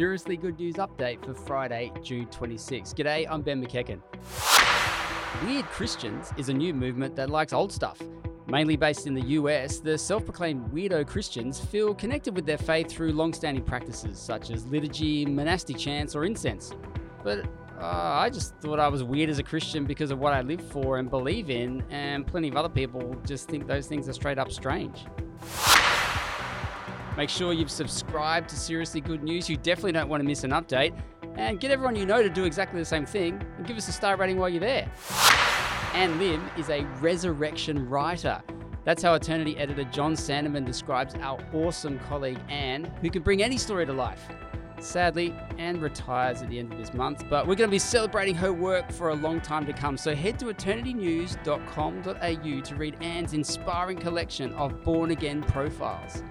Seriously Good News update for Friday, June 26. G'day, I'm Ben McEachen. Weird Christians is a new movement that likes old stuff. Mainly based in the US, the self proclaimed weirdo Christians feel connected with their faith through long standing practices such as liturgy, monastic chants, or incense. But uh, I just thought I was weird as a Christian because of what I live for and believe in, and plenty of other people just think those things are straight up strange. Make sure you've subscribed to Seriously Good News. You definitely don't want to miss an update. And get everyone you know to do exactly the same thing and give us a star rating while you're there. Anne Lim is a resurrection writer. That's how Eternity editor John Sandeman describes our awesome colleague Anne, who can bring any story to life. Sadly, Anne retires at the end of this month, but we're going to be celebrating her work for a long time to come. So head to eternitynews.com.au to read Anne's inspiring collection of born again profiles.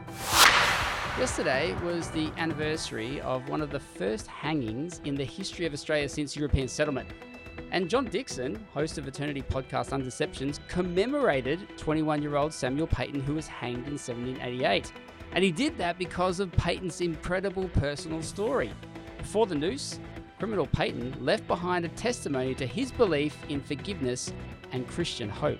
Yesterday was the anniversary of one of the first hangings in the history of Australia since European settlement. And John Dickson, host of Eternity podcast Undeceptions, commemorated 21 year old Samuel Peyton, who was hanged in 1788. And he did that because of Peyton's incredible personal story. Before the noose, criminal Peyton left behind a testimony to his belief in forgiveness and Christian hope.